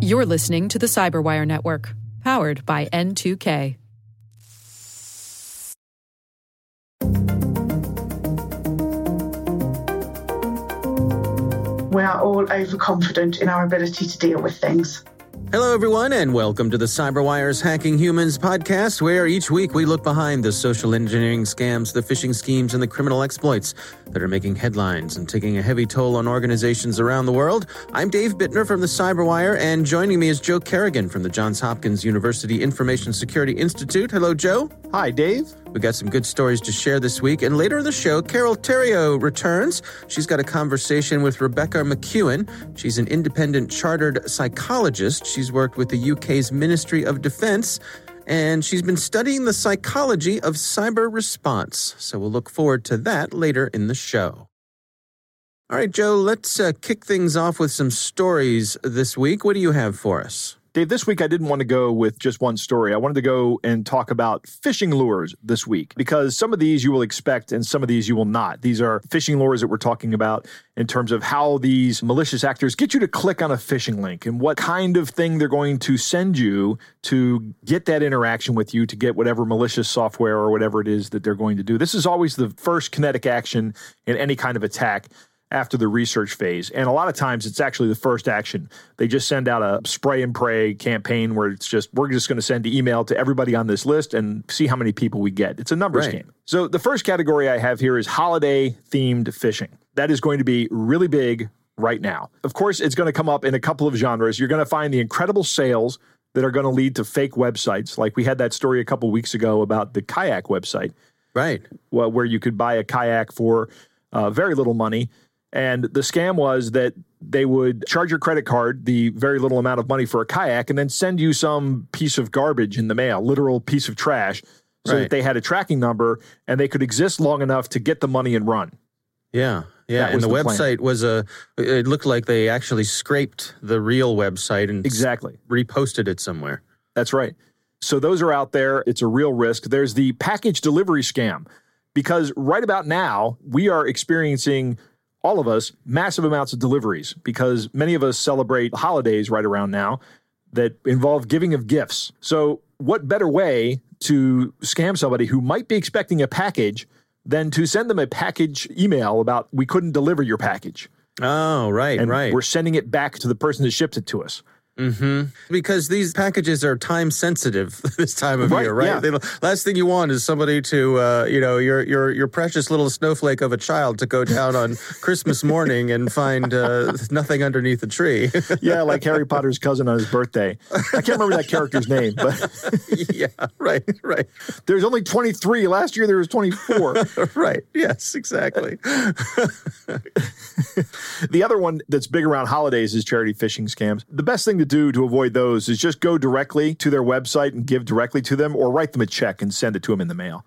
You're listening to the Cyberwire Network, powered by N2K. We are all overconfident in our ability to deal with things. Hello, everyone, and welcome to the CyberWire's Hacking Humans podcast, where each week we look behind the social engineering scams, the phishing schemes, and the criminal exploits that are making headlines and taking a heavy toll on organizations around the world. I'm Dave Bittner from the CyberWire, and joining me is Joe Carrigan from the Johns Hopkins University Information Security Institute. Hello, Joe. Hi, Dave. We got some good stories to share this week. And later in the show, Carole Theriault returns. She's got a conversation with Rebecca McKeown. She's an independent chartered psychologist. She's worked with the UK's Ministry of Defense and she's been studying the psychology of cyber response. So we'll look forward to that later in the show. All right, Joe, let's uh, kick things off with some stories this week. What do you have for us? Dave, this week I didn't want to go with just one story. I wanted to go and talk about phishing lures this week because some of these you will expect and some of these you will not. These are phishing lures that we're talking about in terms of how these malicious actors get you to click on a phishing link and what kind of thing they're going to send you to get that interaction with you to get whatever malicious software or whatever it is that they're going to do. This is always the first kinetic action in any kind of attack after the research phase. And a lot of times it's actually the first action. They just send out a spray and pray campaign where it's just, we're just going to send email to everybody on this list and see how many people we get. It's a numbers Right. game. So the first category I have here is holiday themed phishing. That is going to be really big right now. Of course, it's going to come up in a couple of genres. You're going to find the incredible sales that are going to lead to fake websites. Like we had that story a couple weeks ago about the kayak website Right. well, where you could buy a kayak for uh, very little money. And the scam was that they would charge your credit card the very little amount of money for a kayak and then send you some piece of garbage in the mail, literal piece of trash, so Right. that they had a tracking number and they could exist long enough to get the money and run. Yeah. Yeah. And the, the plan. website was a, it looked like they actually scraped the real website and Exactly. reposted it somewhere. That's right. So those are out there. It's a real risk. There's the package delivery scam because right about now, we are experiencing, all of us, massive amounts of deliveries because many of us celebrate holidays right around now that involve giving of gifts. So, what better way to scam somebody who might be expecting a package than to send them a package email about we couldn't deliver your package Oh, right. and right. we're sending it back to the person that shipped it to us. Hmm Because these packages are time sensitive this time of Right, year, right? yeah. They last thing you want is somebody to, uh, you know, your your your precious little snowflake of a child to go down on Christmas morning and find uh, nothing underneath the tree. yeah, like Harry Potter's cousin on his birthday. I can't remember that character's name, but yeah, right, right, there's only 23. Last year there was 24. right. Yes, exactly. the other one that's big around holidays is charity phishing scams. The best thing to do to avoid those is just go directly to their website and give directly to them or write them a check and send it to them in the mail.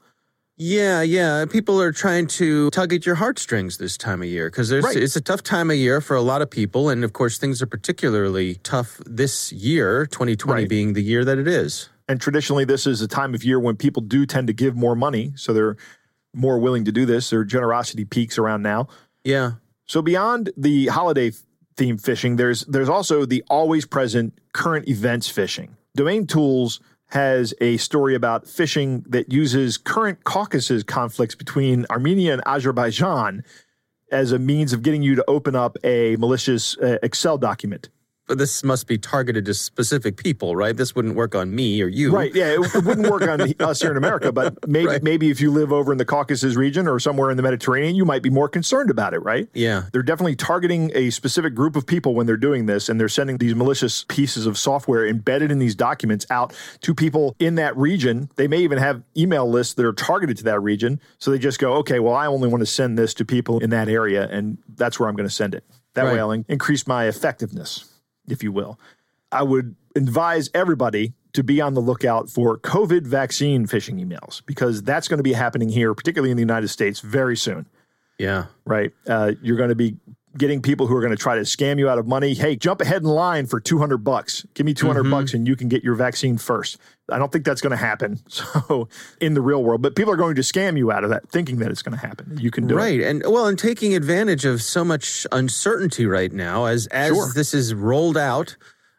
Yeah, yeah. People are trying to tug at your heartstrings this time of year because Right. it's a tough time of year for a lot of people, and of course, things are particularly tough this year, 2020 Right. being the year that it is. And traditionally, this is a time of year when people do tend to give more money. So they're more willing to do this. Their generosity peaks around now. Yeah. So beyond the holiday theme phishing, there's there's also the always present current events phishing. Domain Tools has a story about phishing that uses current Caucasus conflicts between Armenia and Azerbaijan as a means of getting you to open up a malicious uh, Excel document. But this must be targeted to specific people, right? This wouldn't work on me or you. Right. Yeah. It, it wouldn't work on us here in America, but maybe Right. maybe if you live over in the Caucasus region or somewhere in the Mediterranean, you might be more concerned about it, right? Yeah. They're definitely targeting a specific group of people when they're doing this, and they're sending these malicious pieces of software embedded in these documents out to people in that region. They may even have email lists that are targeted to that region. So they just go, okay, well, I only want to send this to people in that area, and that's where I'm going to send it. That way I'll in- increase my effectiveness, if you will. I would advise everybody to be on the lookout for COVID vaccine phishing emails because that's going to be happening here, particularly in the United States, very soon Yeah. right? Uh, you're going to be getting people who are going to try to scam you out of money. Hey, jump ahead in line for 200 bucks. Give me 200 bucks and you can get your vaccine first. I don't think that's going to happen. So in the real world, but people are going to scam you out of that, thinking that it's going to happen. You can do right. it. and well, and taking advantage of so much uncertainty right now as as Sure. this is rolled out.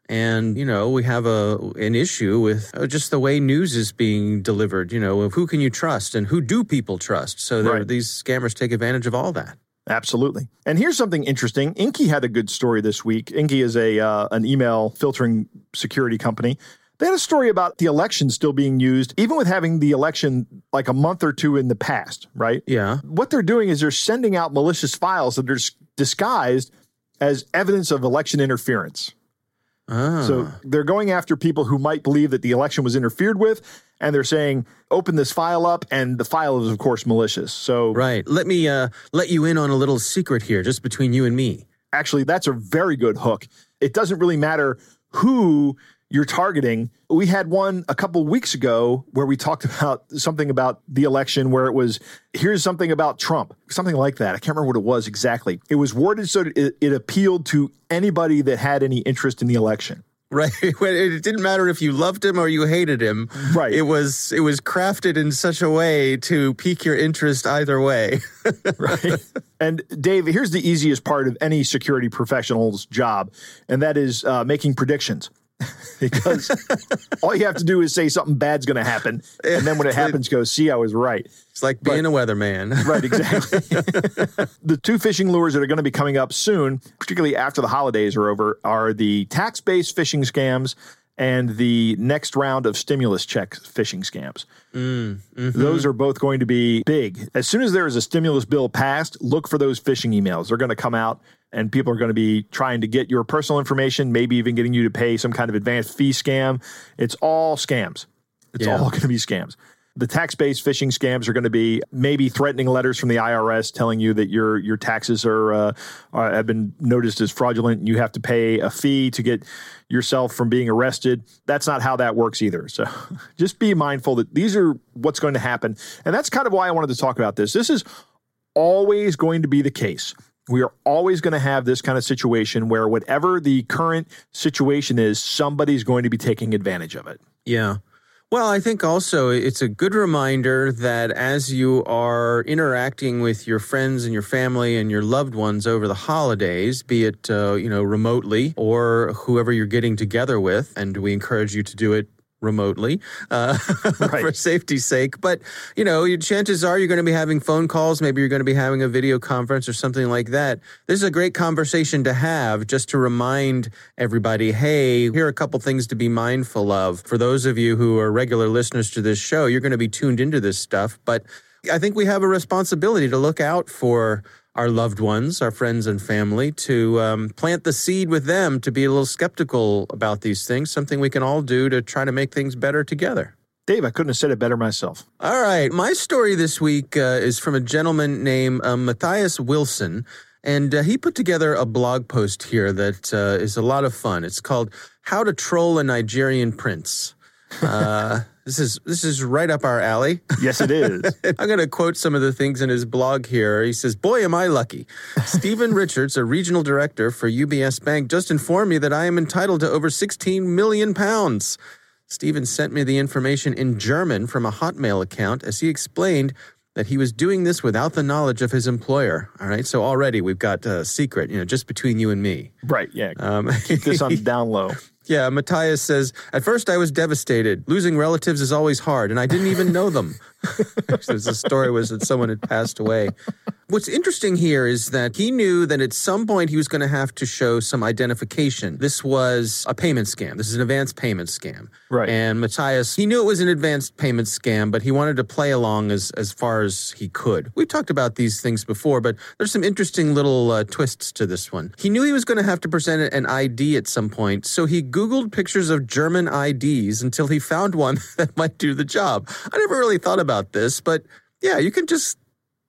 And you know we have a an issue with uh, just the way news is being delivered. You know of who can you trust and who do people trust. So Right. these scammers take advantage of all that. Absolutely. And here's something interesting. Inky had a good story this week. Inky is a uh, an email filtering security company. They had a story about the election still being used, even with having the election like a month or two in the past, right? Yeah. What they're doing is they're sending out malicious files that are disguised as evidence of election interference. Ah. So they're going after people who might believe that the election was interfered with, and they're saying, open this file up, and the file is, of course, malicious. So Right. Let me uh, let you in on a little secret here, just between you and me. actually that's a very good hook. It doesn't really matter who you're targeting. We had one a couple weeks ago where we talked about something about the election where it was here's something about Trump, something like that. I can't remember what it was exactly. It was worded so that it, it appealed to anybody that had any interest in the election. Right. It didn't matter if you loved him or you hated him. Right. It was it was crafted in such a way to pique your interest either way. right? and Dave, here's the easiest part of any security professional's job, and that is uh, making predictions. because all you have to do is say something bad's going to happen, and then when it happens, go, "See, I was right." It's like being a weatherman. Right, exactly. the two fishing lures that are going to be coming up soon, particularly after the holidays are over, are the tax-based phishing scams and the next round of stimulus check phishing scams. Mm, mm-hmm. Those are both going to be big. As soon as there is a stimulus bill passed, look for those phishing emails. They're going to come out and people are going to be trying to get your personal information, maybe even getting you to pay some kind of advanced fee scam. It's all scams. It's Yeah. all going to be scams. The tax-based phishing scams are going to be maybe threatening letters from the IRS telling you that your your taxes are, uh, are have been noticed as fraudulent and you have to pay a fee to get yourself from being arrested. That's not how that works either. So just be mindful that these are what's going to happen. And that's kind of why I wanted to talk about this. This is always going to be the case. We are always going to have this kind of situation where whatever the current situation is, somebody's going to be taking advantage of it. Yeah. Well, I think also it's a good reminder that as you are interacting with your friends and your family and your loved ones over the holidays, be it uh, you know remotely or whoever you're getting together with, and we encourage you to do it remotely uh, for safety's sake. But you know, your chances are you're going to be having phone calls. Maybe you're going to be having a video conference or something like that. This is a great conversation to have, just to remind everybody, hey, here are a couple things to be mindful of. For those of you who are regular listeners to this show, you're going to be tuned into this stuff, but. I think we have a responsibility to look out for our loved ones, our friends and family, to um, plant the seed with them to be a little skeptical about these things, something we can all do to try to make things better together. Dave, I couldn't have said it better myself. All right. My story this week uh, is from a gentleman named uh, Matthias Wilson. And uh, he put together a blog post here that uh, is a lot of fun. It's called How to Troll a Nigerian Prince. This is this is right up our alley. Yes, it is. I'm going to quote some of the things in his blog here. He says, Boy, am I lucky. Stephen Richards, a regional director for UBS Bank, just informed me that I am entitled to over 16 million pounds. Stephen sent me the information in German from a Hotmail account as he explained that he was doing this without the knowledge of his employer. All right, so already we've got a secret, you know, just between you and me. right. Yeah. Um, Keep this on down low. Yeah, Matthias says, At first I was devastated. Losing relatives is always hard, and I didn't even know them. The story was that someone had passed away. What's interesting here is that he knew that at some point he was going to have to show some identification. This was a payment scam. This is an advanced payment scam. Right. And Matthias, he knew it was an advanced payment scam, but he wanted to play along as, as far as he could. We've talked about these things before, but there's some interesting little uh, twists to this one. He knew he was going to have to present an ID at some point, so he Googled pictures of German IDs until he found one that might do the job. I never really thought about this, but yeah, you can just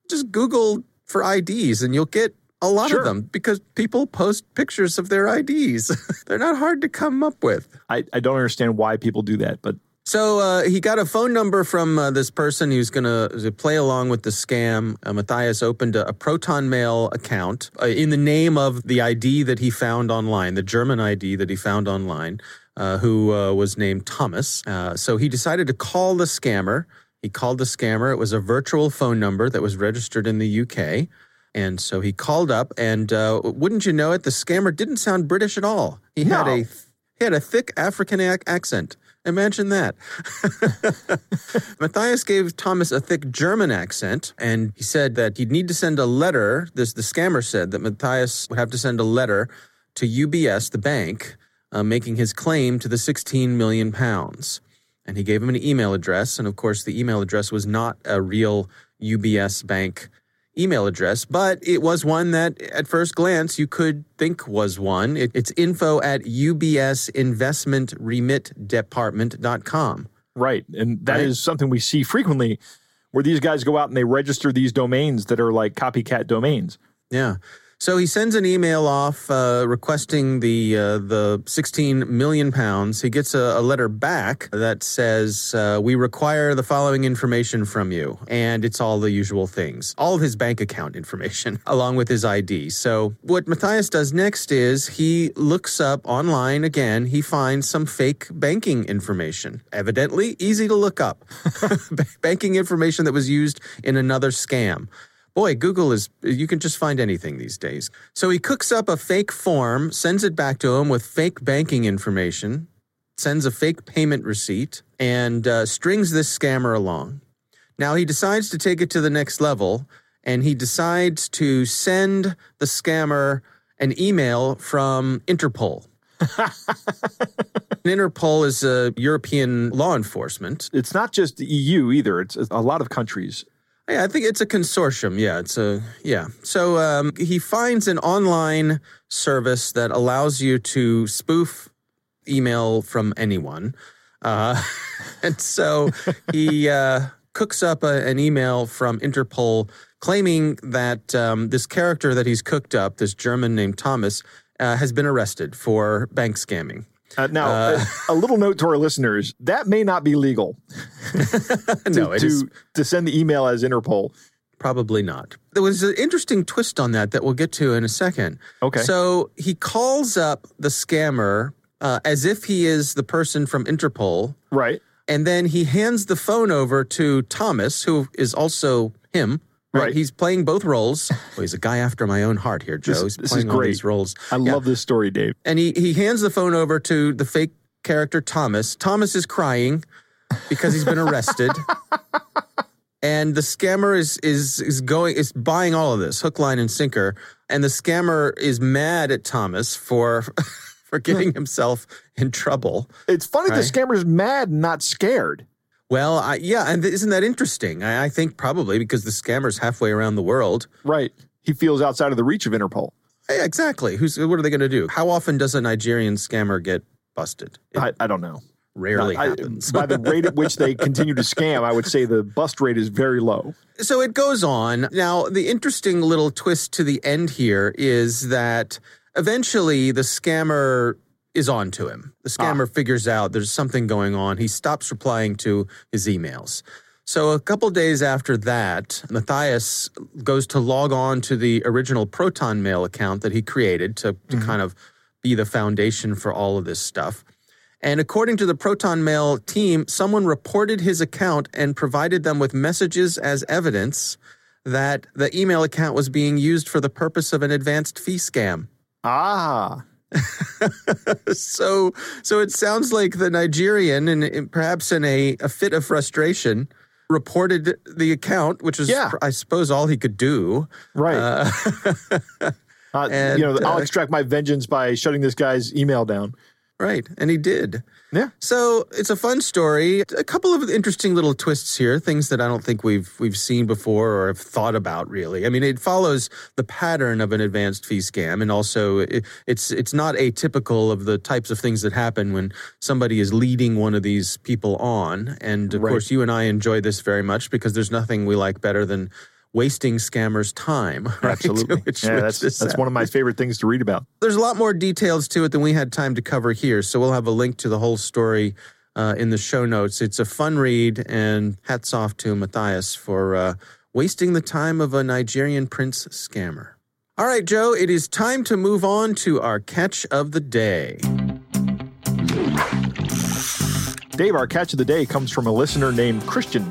just Google for IDs and you'll get a lot Sure. of them because people post pictures of their IDs. They're not hard to come up with. I, I don't understand why people do that, but So uh, he got a phone number from uh, this person who's going to play along with the scam. Uh, Matthias opened a, a Proton Mail account uh, in the name of the ID that he found online, the German ID that he found online. uh, who uh, was named Thomas. Uh, so he decided to call the scammer. He called the scammer. It was a virtual phone number that was registered in the UK. And so he called up, and uh, wouldn't you know it, the scammer didn't sound British at all. He had a he had a thick African ac- accent. Imagine that. Matthias gave Thomas a thick German accent, and he said that he'd need to send a letter. This the scammer said that Matthias would have to send a letter to UBS, the bank, uh, making his claim to the 16 million pounds. And he gave him an email address, and of course, the email address was not a real UBS bank email address, but it was one that at first glance you could think was one. It, it's info at ubsinvestmentremitdepartment.com. Right. And that is Right. something we see frequently where these guys go out and they register these domains that are like copycat domains. Yeah. So he sends an email off uh, requesting the uh, the 16 million pounds. He gets a, a letter back that says uh, we require the following information from you, and it's all the usual things, all of his bank account information along with his ID. So what Matthias does next is he looks up online again. He finds some fake banking information, evidently easy to look up, banking information that was used in another scam. Boy, Google is, you can just find anything these days. So he cooks up a fake form, sends it back to him with fake banking information, sends a fake payment receipt, and uh, strings this scammer along. Now he decides to take it to the next level, and he decides to send the scammer an email from Interpol. Interpol is a European law enforcement. It's not just the EU either, it's a lot of countries. Yeah, I think it's a consortium. Yeah, it's a yeah. So um, he finds an online service that allows you to spoof email from anyone, uh, and so he uh, cooks up a, an email from Interpol claiming that um, this character that he's cooked up, this German named Thomas, uh, has been arrested for bank scamming. Uh, now, a, a little note to our listeners that may not be legal no, it to, is to send the email as Interpol. Probably not. There was an interesting twist on that that we'll get to in a second. Okay. So he calls up the scammer uh, as if he is the person from Interpol, Right. and then he hands the phone over to Thomas, who is also him. Right. Right. He's playing both roles. Well, he's a guy after my own heart here, Joe. This- he's this is playing all great. these roles. I Yeah. love this story, Dave. And he, he hands the phone over to the fake character Thomas. Thomas is crying because he's been arrested. and the scammer is is is going is buying all of this, hook, line, and sinker. And the scammer is mad at Thomas for for getting hmm. himself in trouble. It's funny Right. the scammer's mad and not scared. Well, I, yeah, and isn't that interesting? I, I think probably because the scammer's halfway around the world. Right. He feels outside of the reach of Interpol. Hey, exactly. Who's what are they going to do? How often does a Nigerian scammer get busted? It I, I don't know. rarely I- happens. by the rate at which they continue to scam, I would say the bust rate is very low. So it goes on. Now, the interesting little twist to the end here is that eventually the scammer is on to him. The scammer figures out there's something going on. He stops replying to his emails. So a couple days after that, Matthias goes to log on to the original Proton Mail account that he created to, to kind of be the foundation for all of this stuff. And according to the Proton Mail team, someone reported his account and provided them with messages as evidence that the email account was being used for the purpose of an advanced fee scam. Ah. So, so it sounds like the Nigerian, and perhaps in a, a fit of frustration, reported the account, which is, Yeah. I suppose, all he could do. Right. Uh, Uh, and, you know, I'll uh, extract my vengeance by shutting this guy's email down. Right, and he did. Yeah. So it's a fun story. A couple of interesting little twists here, things that I don't think we've we've seen before or have thought about really. I mean, it follows the pattern of an advanced fee scam, and also it, it's it's not atypical of the types of things that happen when somebody is leading one of these people on. And of Right. course, you and I enjoy this very much because there's nothing we like better than wasting scammers' time. Right? Absolutely. Which- yeah, which that's that's one of my favorite things to read about. there's a lot more details to it than we had time to cover here. So we'll have a link to the whole story uh, in the show notes. It's a fun read, and hats off to Matthias for uh, wasting the time of a Nigerian prince scammer. All right, Joe, it is time to move on to our catch of the day. Dave, our catch of the day comes from a listener named Christian.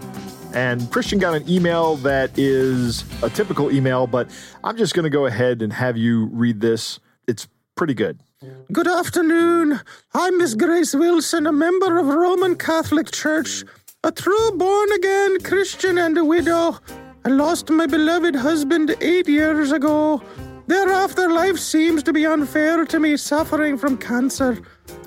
And Christian got an email that is a typical email, but I'm just going to go ahead and have you read this. It's pretty good. Good afternoon. I'm Miss Grace Wilson, a member of Roman Catholic Church, a true born again Christian and a widow. I lost my beloved husband eight years ago. Thereafter, life seems to be unfair to me, suffering from cancer.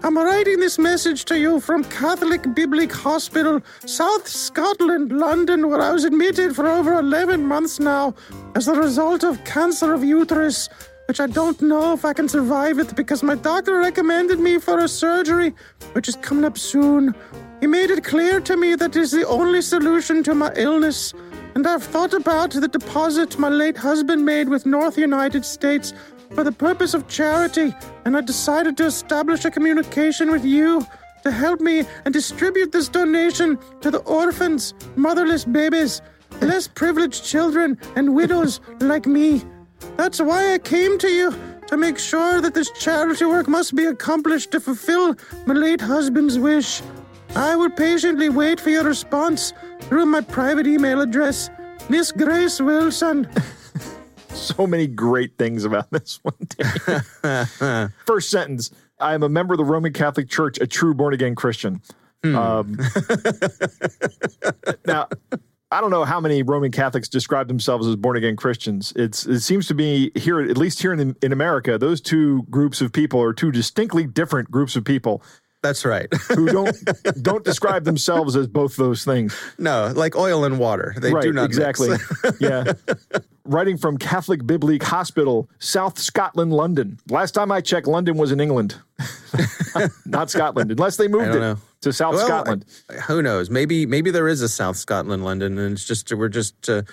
I'm writing this message to you from Catholic Biblic Hospital, South Scotland, London, where I was admitted for over 11 months now as a result of cancer of uterus, which I don't know if I can survive it because my doctor recommended me for a surgery, which is coming up soon. He made it clear to me that is the only solution to my illness, and I've thought about the deposit my late husband made with North United States for the purpose of charity, and I decided to establish a communication with you to help me and distribute this donation to the orphans, motherless babies, less privileged children, and widows like me. That's why I came to you to make sure that this charity work must be accomplished to fulfill my late husband's wish. I will patiently wait for your response through my private email address, Miss Grace Wilson. so many great things about this one. First sentence I am a member of the Roman Catholic Church, a true born again Christian. Hmm. Um, now, I don't know how many Roman Catholics describe themselves as born again Christians. It's it seems to be here, at least here in, in America, those two groups of people are two distinctly different groups of people. That's right. who don't don't describe themselves as both those things. No, like oil and water. They right, do not exactly. yeah. Writing from Catholic Biblic Hospital, South Scotland, London. Last time I checked, London was in England, not Scotland, unless they moved it know. to South well, Scotland. Who knows? Maybe maybe there is a South Scotland, London, and it's just we're just. Uh,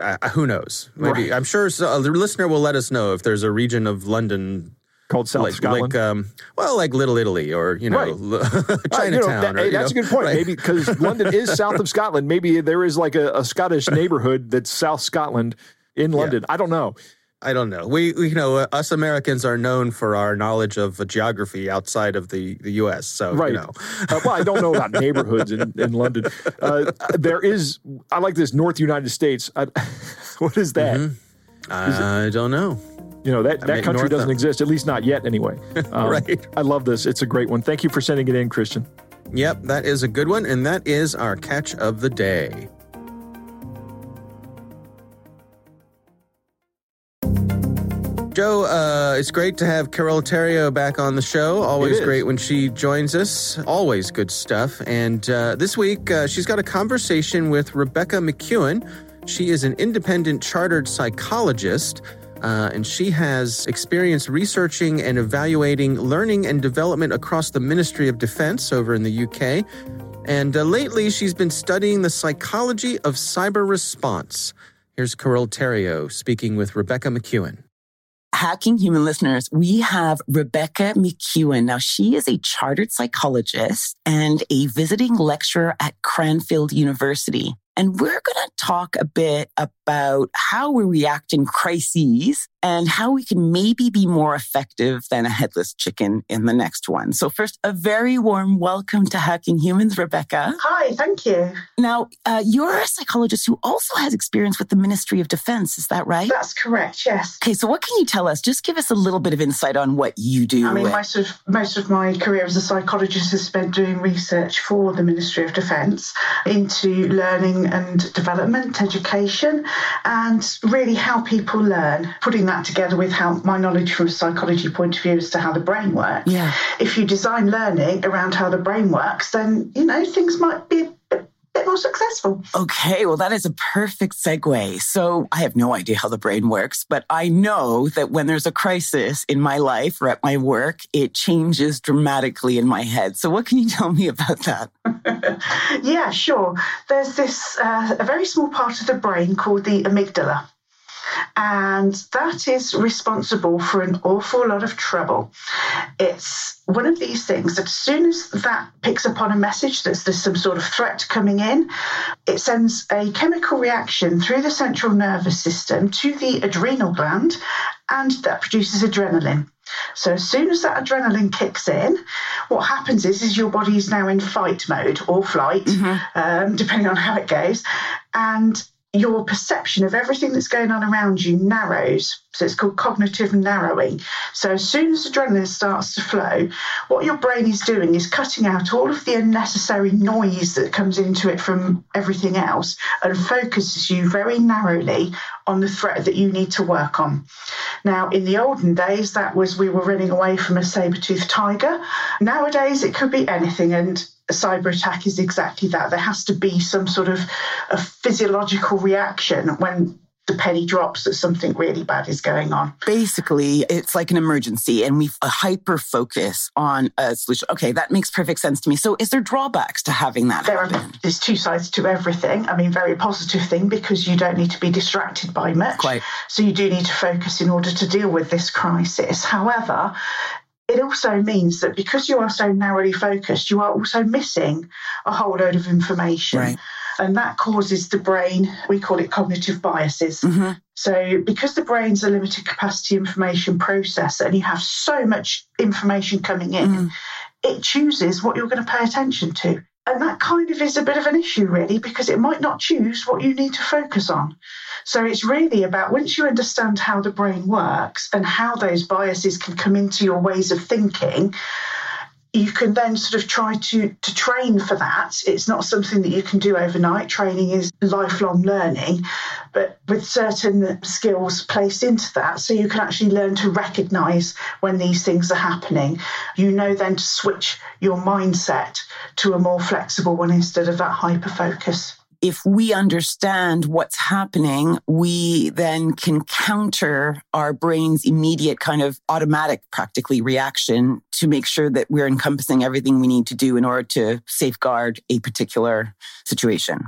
uh, who knows? Maybe right. I'm sure so, the listener will let us know if there's a region of London called South like, Scotland. Like, um, well, like Little Italy or you know right. Chinatown. you know, that, or, that's know, a good point. Right. Maybe because London is south of Scotland. Maybe there is like a, a Scottish neighborhood that's South Scotland in London. Yeah. I don't know. I don't know. We, we, you know, uh, us Americans are known for our knowledge of uh, geography outside of the, the U.S. So, right. You know. uh, well, I don't know about neighborhoods in, in London. Uh, there is, I like this North United States. I, what is that? Mm-hmm. Is I don't know. You know, that, that country doesn't exist, at least not yet anyway. Um, right. I love this. It's a great one. Thank you for sending it in, Christian. Yep, that is a good one. And that is our catch of the day. Joe, uh, it's great to have Carole Theriault back on the show. Always great when she joins us. Always good stuff. And uh, this week, uh, she's got a conversation with Rebecca McKeown. She is an independent chartered psychologist uh, and she has experience researching and evaluating learning and development across the Ministry of Defense over in the UK. And uh, lately, she's been studying the psychology of cyber response. Here's Carole Theriault speaking with Rebecca McKeown. Hacking Human listeners, we have Rebecca McKeown. Now, she is a chartered psychologist and a visiting lecturer at Cranfield University. And we're going to talk a bit about how we react in crises and how we can maybe be more effective than a headless chicken in the next one. So, first, a very warm welcome to Hacking Humans, Rebecca. Hi, thank you. Now, uh, you're a psychologist who also has experience with the Ministry of Defense, is that right? That's correct, yes. Okay, so what can you tell us? Just give us a little bit of insight on what you do. I mean, most of, most of my career as a psychologist has spent doing research for the Ministry of Defense into learning and development, education, and really how people learn, putting that together with how my knowledge from a psychology point of view as to how the brain works. Yeah. If you design learning around how the brain works, then you know things might be a bit more successful. Okay, well, that is a perfect segue. So I have no idea how the brain works, but I know that when there's a crisis in my life or at my work, it changes dramatically in my head. So what can you tell me about that? yeah, sure. There's this uh, a very small part of the brain called the amygdala. And that is responsible for an awful lot of trouble. It's one of these things that as soon as that picks up on a message that there's some sort of threat coming in, it sends a chemical reaction through the central nervous system to the adrenal gland, and that produces adrenaline. So as soon as that adrenaline kicks in, what happens is, is your body is now in fight mode or flight, mm-hmm. um, depending on how it goes, and your perception of everything that's going on around you narrows. So it's called cognitive narrowing. So as soon as adrenaline starts to flow, what your brain is doing is cutting out all of the unnecessary noise that comes into it from everything else and focuses you very narrowly on the threat that you need to work on. Now, in the olden days, that was we were running away from a saber-toothed tiger. Nowadays, it could be anything. And a cyber attack is exactly that. There has to be some sort of a physiological reaction when the penny drops that something really bad is going on. Basically, it's like an emergency and we uh, hyper focus on a solution. Okay, that makes perfect sense to me. So, is there drawbacks to having that? There happen? are, there's two sides to everything. I mean, very positive thing because you don't need to be distracted by much. Quite. So, you do need to focus in order to deal with this crisis. However, it also means that because you are so narrowly focused, you are also missing a whole load of information. Right. And that causes the brain, we call it cognitive biases. Mm-hmm. So, because the brain's a limited capacity information processor and you have so much information coming in, mm. it chooses what you're going to pay attention to. And that kind of is a bit of an issue, really, because it might not choose what you need to focus on. So it's really about once you understand how the brain works and how those biases can come into your ways of thinking, you can then sort of try to to train for that. It's not something that you can do overnight. Training is lifelong learning, but with certain skills placed into that, so you can actually learn to recognize when these things are happening. You know then to switch your mindset to a more flexible one instead of that hyper focus if we understand what's happening, we then can counter our brain's immediate kind of automatic, practically reaction to make sure that we're encompassing everything we need to do in order to safeguard a particular situation.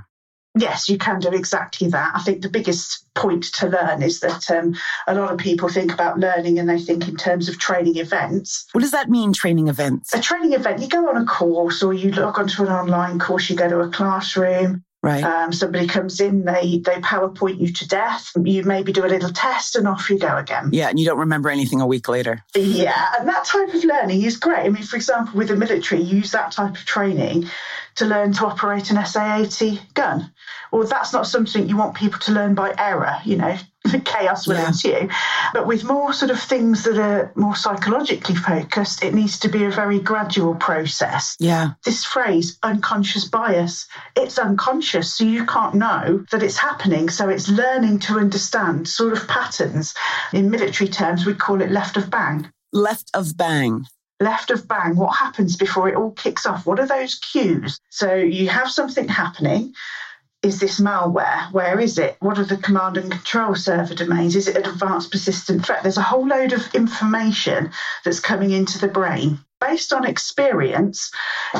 Yes, you can do exactly that. I think the biggest point to learn is that um, a lot of people think about learning and they think in terms of training events. What does that mean, training events? A training event, you go on a course or you log onto an online course, you go to a classroom, Right. Um, somebody comes in, they they PowerPoint you to death. You maybe do a little test, and off you go again. Yeah, and you don't remember anything a week later. Yeah, and that type of learning is great. I mean, for example, with the military, you use that type of training to learn to operate an SA-80 gun. Well, that's not something you want people to learn by error. You know, chaos will yeah. ensue. But with more sort of things that are more psychologically focused, it needs to be a very gradual process. Yeah. This phrase, unconscious bias, it's unconscious, so you can't know that it's happening. So it's learning to understand sort of patterns. In military terms, we call it left of bang. Left of bang left of bang, what happens before it all kicks off? What are those cues? So you have something happening, is this malware? Where is it? What are the command and control server domains? Is it an advanced persistent threat? There's a whole load of information that's coming into the brain. Based on experience,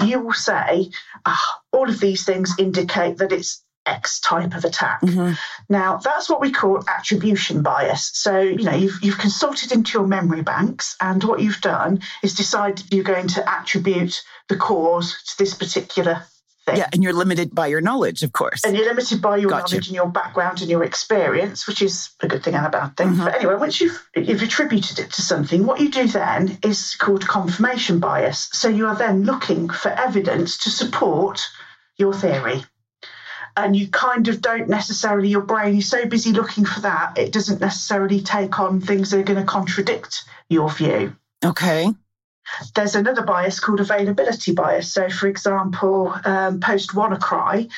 you will say, oh, all of these things indicate that it's X type of attack. Mm-hmm. Now, that's what we call attribution bias. So, you know, you've, you've consulted into your memory banks, and what you've done is decided you're going to attribute the cause to this particular Thing. Yeah, and you're limited by your knowledge, of course. And you're limited by your gotcha. knowledge and your background and your experience, which is a good thing and a bad thing. Mm-hmm. But anyway, once you've you've attributed it to something, what you do then is called confirmation bias. So you are then looking for evidence to support your theory. And you kind of don't necessarily, your brain is so busy looking for that, it doesn't necessarily take on things that are going to contradict your view. Okay. There's another bias called availability bias. So, for example, um, post WannaCry,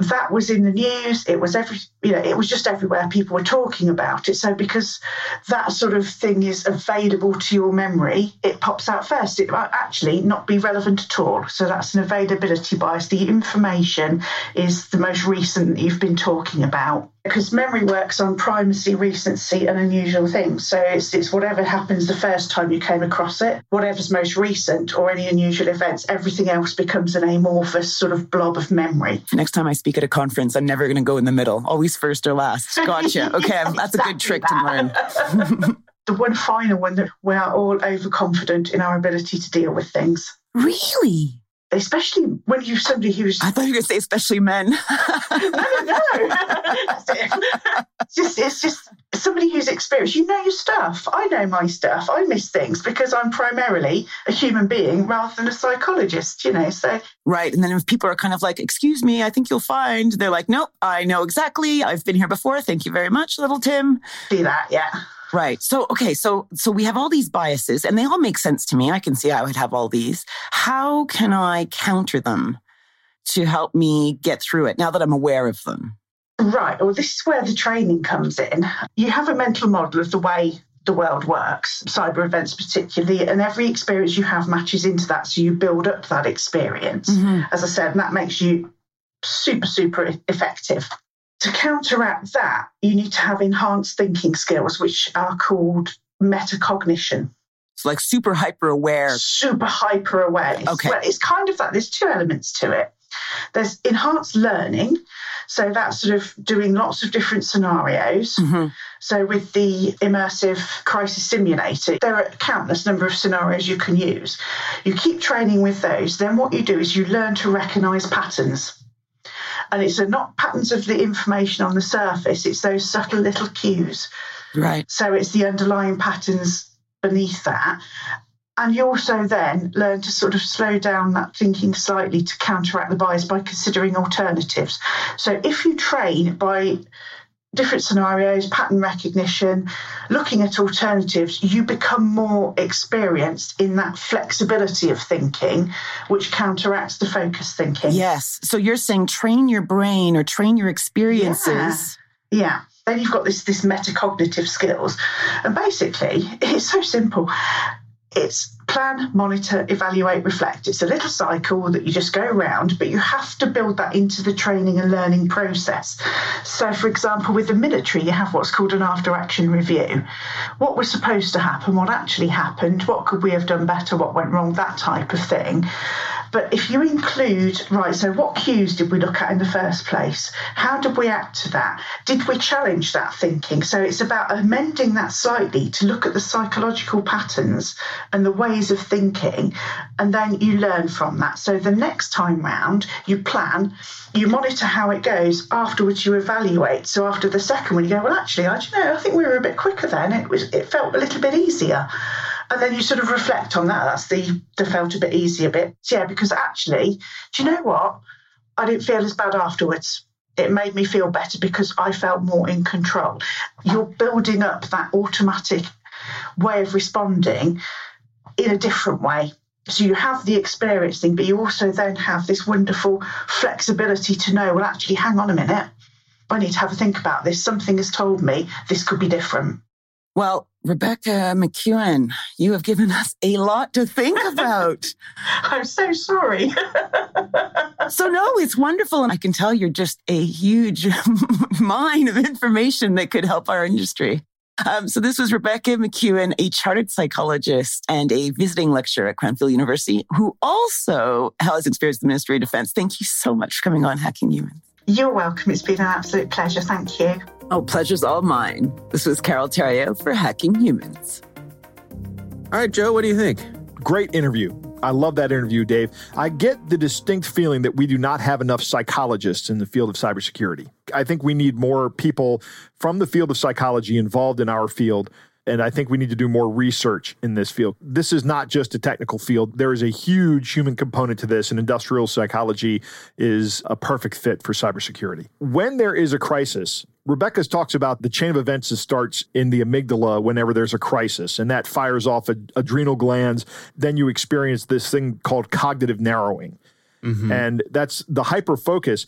that was in the news. It was every, you know, it was just everywhere. People were talking about it. So because that sort of thing is available to your memory, it pops out first. It might actually not be relevant at all. So that's an availability bias. The information is the most recent that you've been talking about because memory works on primacy, recency, and unusual things. So it's, it's whatever happens the first time you came across it, whatever's most recent or any unusual events, everything else becomes an amorphous sort of blob of memory. Next time I speak at a conference, I'm never going to go in the middle, always first or last. Gotcha. Okay, um, that's exactly a good trick that. to learn. the one final one that we are all overconfident in our ability to deal with things. Really? Especially when you're somebody who's. I thought you were going to say, especially men. no, no, no. it's just, it's just somebody who's experienced. You know your stuff. I know my stuff. I miss things because I'm primarily a human being rather than a psychologist, you know. So. Right. And then if people are kind of like, excuse me, I think you'll find, they're like, nope, I know exactly. I've been here before. Thank you very much, little Tim. See that, yeah. Right. So, okay. So, so we have all these biases and they all make sense to me. I can see I would have all these. How can I counter them to help me get through it now that I'm aware of them? Right. Well, this is where the training comes in. You have a mental model of the way the world works, cyber events particularly, and every experience you have matches into that. So you build up that experience, mm-hmm. as I said, and that makes you super, super effective to counteract that, you need to have enhanced thinking skills, which are called metacognition. It's like super hyper aware. Super hyper aware. Okay. Well, it's kind of like There's two elements to it. There's enhanced learning. So that's sort of doing lots of different scenarios. Mm-hmm. So with the immersive crisis simulator, there are a countless number of scenarios you can use. You keep training with those. Then what you do is you learn to recognize patterns. And it's not patterns of the information on the surface, it's those subtle little cues. Right. So it's the underlying patterns beneath that. And you also then learn to sort of slow down that thinking slightly to counteract the bias by considering alternatives. So if you train by different scenarios, pattern recognition, looking at alternatives, you become more experienced in that flexibility of thinking, which counteracts the focus thinking. Yes. So you're saying train your brain or train your experiences. Yeah. yeah. Then you've got this this metacognitive skills. And basically, it's so simple. It's plan, monitor, evaluate, reflect. It's a little cycle that you just go around, but you have to build that into the training and learning process. So, for example, with the military, you have what's called an after action review. What was supposed to happen, what actually happened, what could we have done better, what went wrong, that type of thing. But if you include, right, so what cues did we look at in the first place? How did we act to that? Did we challenge that thinking? So it's about amending that slightly to look at the psychological patterns and the ways of thinking, and then you learn from that. So the next time round, you plan, you monitor how it goes. Afterwards, you evaluate. So after the second one, you go, well, actually, I, you know, I think we were a bit quicker then. It was, it felt a little bit easier and then you sort of reflect on that. That's the the felt a bit easier bit. Yeah, because actually, do you know what? I didn't feel as bad afterwards. It made me feel better because I felt more in control. You're building up that automatic way of responding in a different way. So you have the experiencing, but you also then have this wonderful flexibility to know, well, actually, hang on a minute. I need to have a think about this. Something has told me this could be different. Well, Rebecca McKeown, you have given us a lot to think about. I'm so sorry. so, no, it's wonderful. And I can tell you're just a huge mine of information that could help our industry. Um, so, this was Rebecca McKeown, a chartered psychologist and a visiting lecturer at Cranfield University, who also has experience in the Ministry of Defense. Thank you so much for coming on Hacking Humans. You're welcome. It's been an absolute pleasure. Thank you. Oh, pleasure's all mine. This was Carole Theriault for Hacking Humans. All right, Joe, what do you think? Great interview. I love that interview, Dave. I get the distinct feeling that we do not have enough psychologists in the field of cybersecurity. I think we need more people from the field of psychology involved in our field and I think we need to do more research in this field. This is not just a technical field. There is a huge human component to this, and industrial psychology is a perfect fit for cybersecurity. When there is a crisis, Rebecca talks about the chain of events that starts in the amygdala whenever there's a crisis, and that fires off ad- adrenal glands. Then you experience this thing called cognitive narrowing. Mm-hmm. And that's the hyper focus.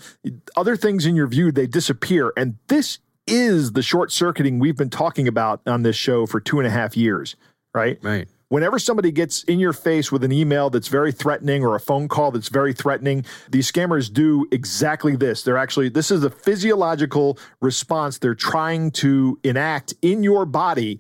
Other things in your view, they disappear. And this is the short circuiting we've been talking about on this show for two and a half years, right? Right. Whenever somebody gets in your face with an email that's very threatening or a phone call that's very threatening, these scammers do exactly this. They're actually, this is a physiological response they're trying to enact in your body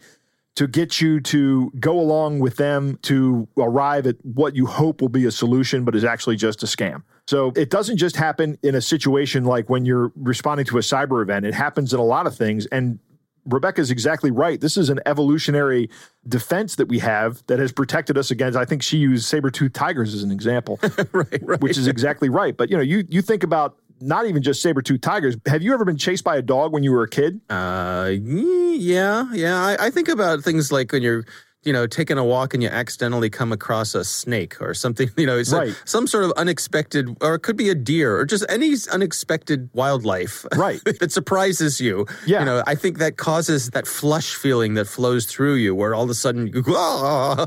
to get you to go along with them to arrive at what you hope will be a solution, but is actually just a scam. So it doesn't just happen in a situation like when you're responding to a cyber event, it happens in a lot of things. And Rebecca's exactly right. This is an evolutionary defense that we have that has protected us against. I think she used saber-toothed tigers as an example, right, right. which is exactly right. But you know, you you think about not even just saber-toothed tigers. Have you ever been chased by a dog when you were a kid? Uh, yeah, yeah. I, I think about things like when you're you know, taking a walk and you accidentally come across a snake or something, you know, it's right. a, some sort of unexpected, or it could be a deer or just any unexpected wildlife. Right. that surprises you. Yeah. You know, I think that causes that flush feeling that flows through you where all of a sudden you go, ah.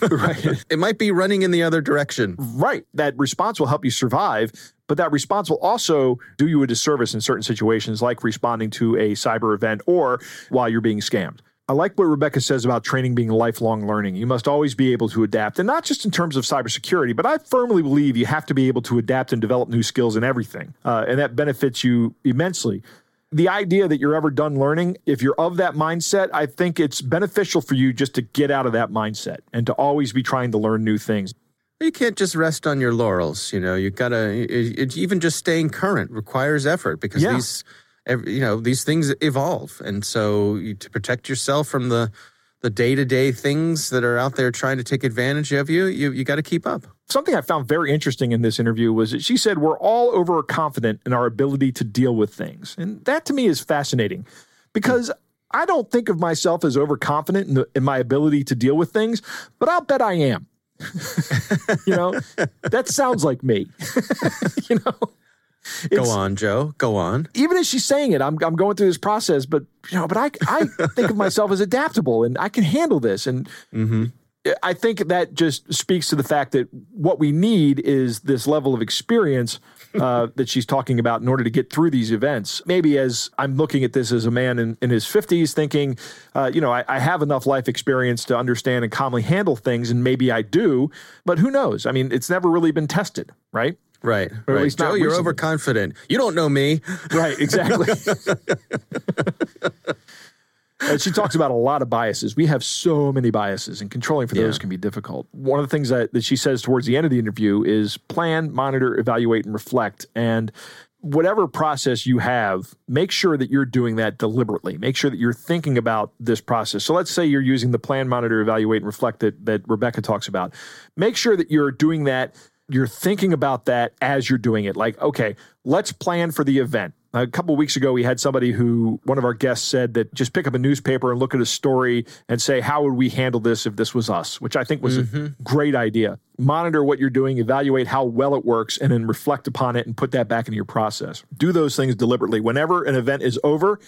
right. it might be running in the other direction. Right. That response will help you survive. But that response will also do you a disservice in certain situations, like responding to a cyber event or while you're being scammed. I like what Rebecca says about training being lifelong learning. You must always be able to adapt, and not just in terms of cybersecurity, but I firmly believe you have to be able to adapt and develop new skills in everything, uh, and that benefits you immensely. The idea that you're ever done learning, if you're of that mindset, I think it's beneficial for you just to get out of that mindset and to always be trying to learn new things. You can't just rest on your laurels. You know, you gotta, even just staying current requires effort because yeah. these you know these things evolve. And so you, to protect yourself from the the day-to-day things that are out there trying to take advantage of you you, you got to keep up. Something i found very interesting in this interview was that she said we're all overconfident in our ability to deal with things. And that to me is fascinating because i don't think of myself as overconfident in, the, in my ability to deal with things but i'll bet i am. You know? That sounds like me. You know Go on, Joe. Go on. Even as she's saying it, I'm I'm going through this process, but you know, but I I think of myself as adaptable and I can handle this. And mm-hmm. I think that just speaks to the fact that what we need is this level of experience uh, that she's talking about in order to get through these events. Maybe as I'm looking at this as a man in, in his 50s, thinking, uh, you know, I, I, have enough life experience to understand and calmly handle things, and maybe I do, but who knows? I mean, it's never really been tested, right? Right. Or right. Joe, you're overconfident. You don't know me. Right, exactly. and she talks about a lot of biases. We have so many biases, and controlling for those yeah. can be difficult. One of the things that, that she says towards the end of the interview is plan, monitor, evaluate, and reflect. And whatever process you have, make sure that you're doing that deliberately. Make sure that you're thinking about this process. So let's say you're using the plan, monitor, evaluate, and reflect that, that Rebecca talks about. Make sure that you're doing that you're thinking about that as you're doing it. Like, okay, let's plan for the event. A couple weeks ago, we had somebody who, one of our guests said that just pick up a newspaper and look at a story and say, how would we handle this if this was us? Which I think was mm-hmm. a great idea. Monitor what you're doing, evaluate how well it works, and then reflect upon it and put that back into your process. Do those things deliberately. Whenever an event is over,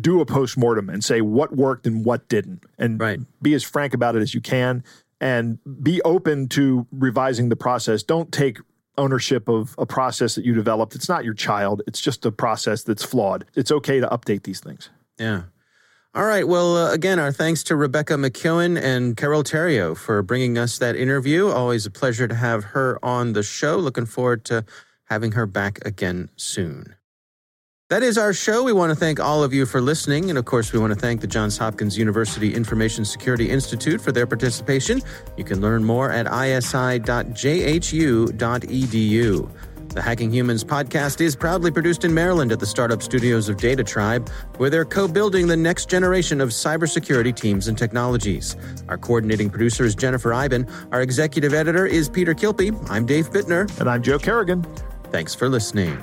do a post-mortem and say what worked and what didn't and right. be as frank about it as you can and be open to revising the process. Don't take ownership of a process that you developed. It's not your child, it's just a process that's flawed. It's okay to update these things. Yeah. All right. Well, uh, again, our thanks to Rebecca McKeown and Carole Theriault for bringing us that interview. Always a pleasure to have her on the show. Looking forward to having her back again soon. That is our show. We want to thank all of you for listening. And of course, we want to thank the Johns Hopkins University Information Security Institute for their participation. You can learn more at isi.jhu.edu. The Hacking Humans podcast is proudly produced in Maryland at the startup studios of Data Tribe, where they're co building the next generation of cybersecurity teams and technologies. Our coordinating producer is Jennifer Eiben. Our executive editor is Peter Kilpe. I'm Dave Bittner. And I'm Joe Carrigan. Thanks for listening.